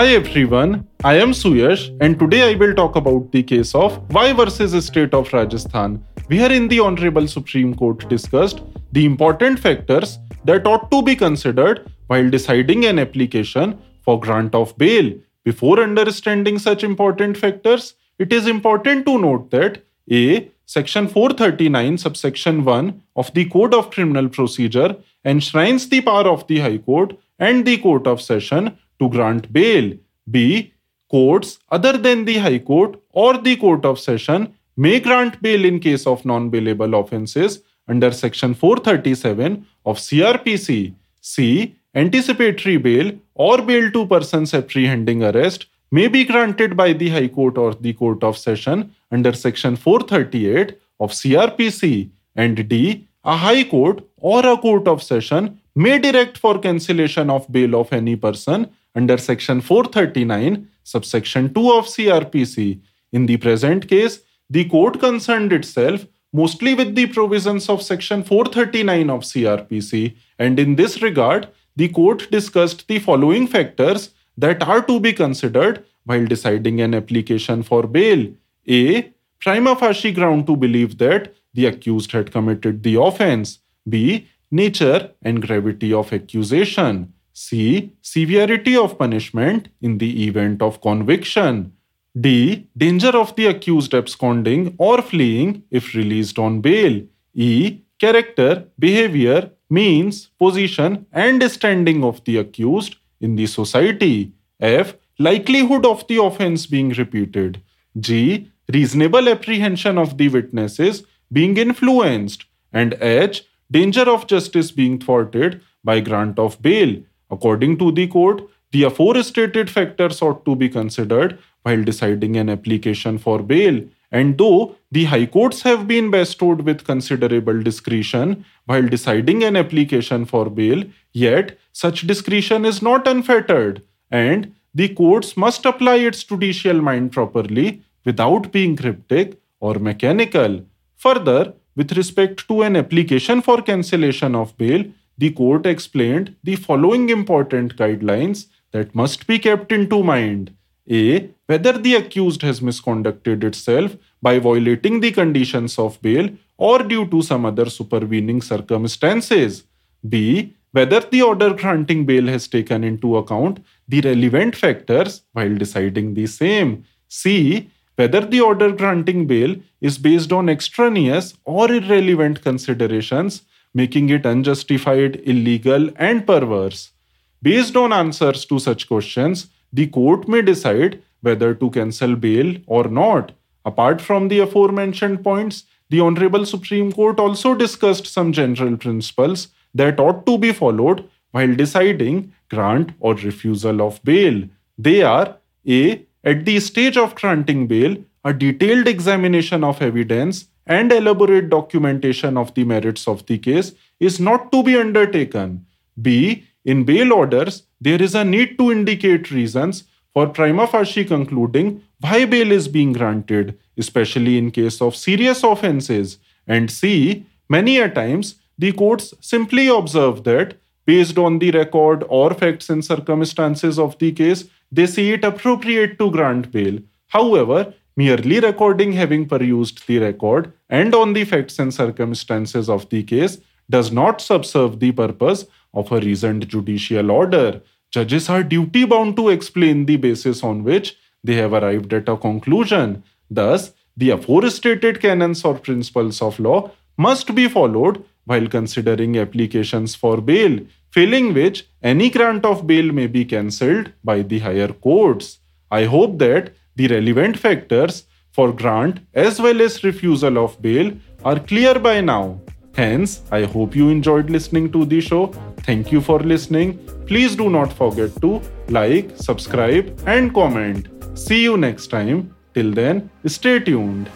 Hi everyone, I am Suyash and today I will talk about the case of Y versus State of Rajasthan, wherein the Honorable Supreme Court discussed the important factors that ought to be considered while deciding an application for grant of bail. Before understanding such important factors, it is important to note that A. Section 439, subsection 1 of the Code of Criminal Procedure enshrines the power of the High Court and the Court of Session to grant bail. B. Courts other than the High Court or the Court of Session may grant bail in case of non bailable offences under Section 437 of CRPC. C. Anticipatory bail or bail to persons apprehending arrest may be granted by the High Court or the Court of Session under Section 438 of CRPC. And D. A High Court or a Court of Session may direct for cancellation of bail of any person under Section 439, subsection 2 of CRPC. In the present case, the court concerned itself mostly with the provisions of Section 439 of CRPC, and in this regard, the court discussed the following factors that are to be considered while deciding an application for bail. A. Prima facie ground to believe that the accused had committed the offense. B. Nature and gravity of accusation. C. Severity of punishment in the event of conviction. D. Danger of the accused absconding or fleeing if released on bail. E. Character, behavior, means, position, and standing of the accused in the society. F. Likelihood of the offense being repeated. G. Reasonable apprehension of the witnesses being influenced. And H. Danger of justice being thwarted by grant of bail According to the court, the aforestated factors ought to be considered while deciding an application for bail. And though the high courts have been bestowed with considerable discretion while deciding an application for bail, yet such discretion is not unfettered, and the courts must apply its judicial mind properly without being cryptic or mechanical. Further, with respect to an application for cancellation of bail, the court explained the following important guidelines that must be kept into mind. A. Whether the accused has misconducted itself by violating the conditions of bail or due to some other supervening circumstances. B. Whether the order granting bail has taken into account the relevant factors while deciding the same. C. Whether the order granting bail is based on extraneous or irrelevant considerations making it unjustified, illegal, and perverse. Based on answers to such questions, the court may decide whether to cancel bail or not. Apart from the aforementioned points, the Honorable Supreme Court also discussed some general principles that ought to be followed while deciding grant or refusal of bail. They are A. At the stage of granting bail, a detailed examination of evidence and elaborate documentation of the merits of the case is not to be undertaken. B. In bail orders, there is a need to indicate reasons for prima facie concluding why bail is being granted, especially in case of serious offences. And C. Many a times, the courts simply observe that, based on the record or facts and circumstances of the case, they see it appropriate to grant bail. However, merely recording having perused the record and on the facts and circumstances of the case does not subserve the purpose of a reasoned judicial order. Judges are duty bound to explain the basis on which they have arrived at a conclusion. Thus, the aforestated canons or principles of law must be followed while considering applications for bail, failing which any grant of bail may be cancelled by the higher courts. I hope that the relevant factors for grant as well as refusal of bail are clear by now. Hence, I hope you enjoyed listening to the show. Thank you for listening. Please do not forget to like, subscribe, and comment. See you next time. Till then, stay tuned.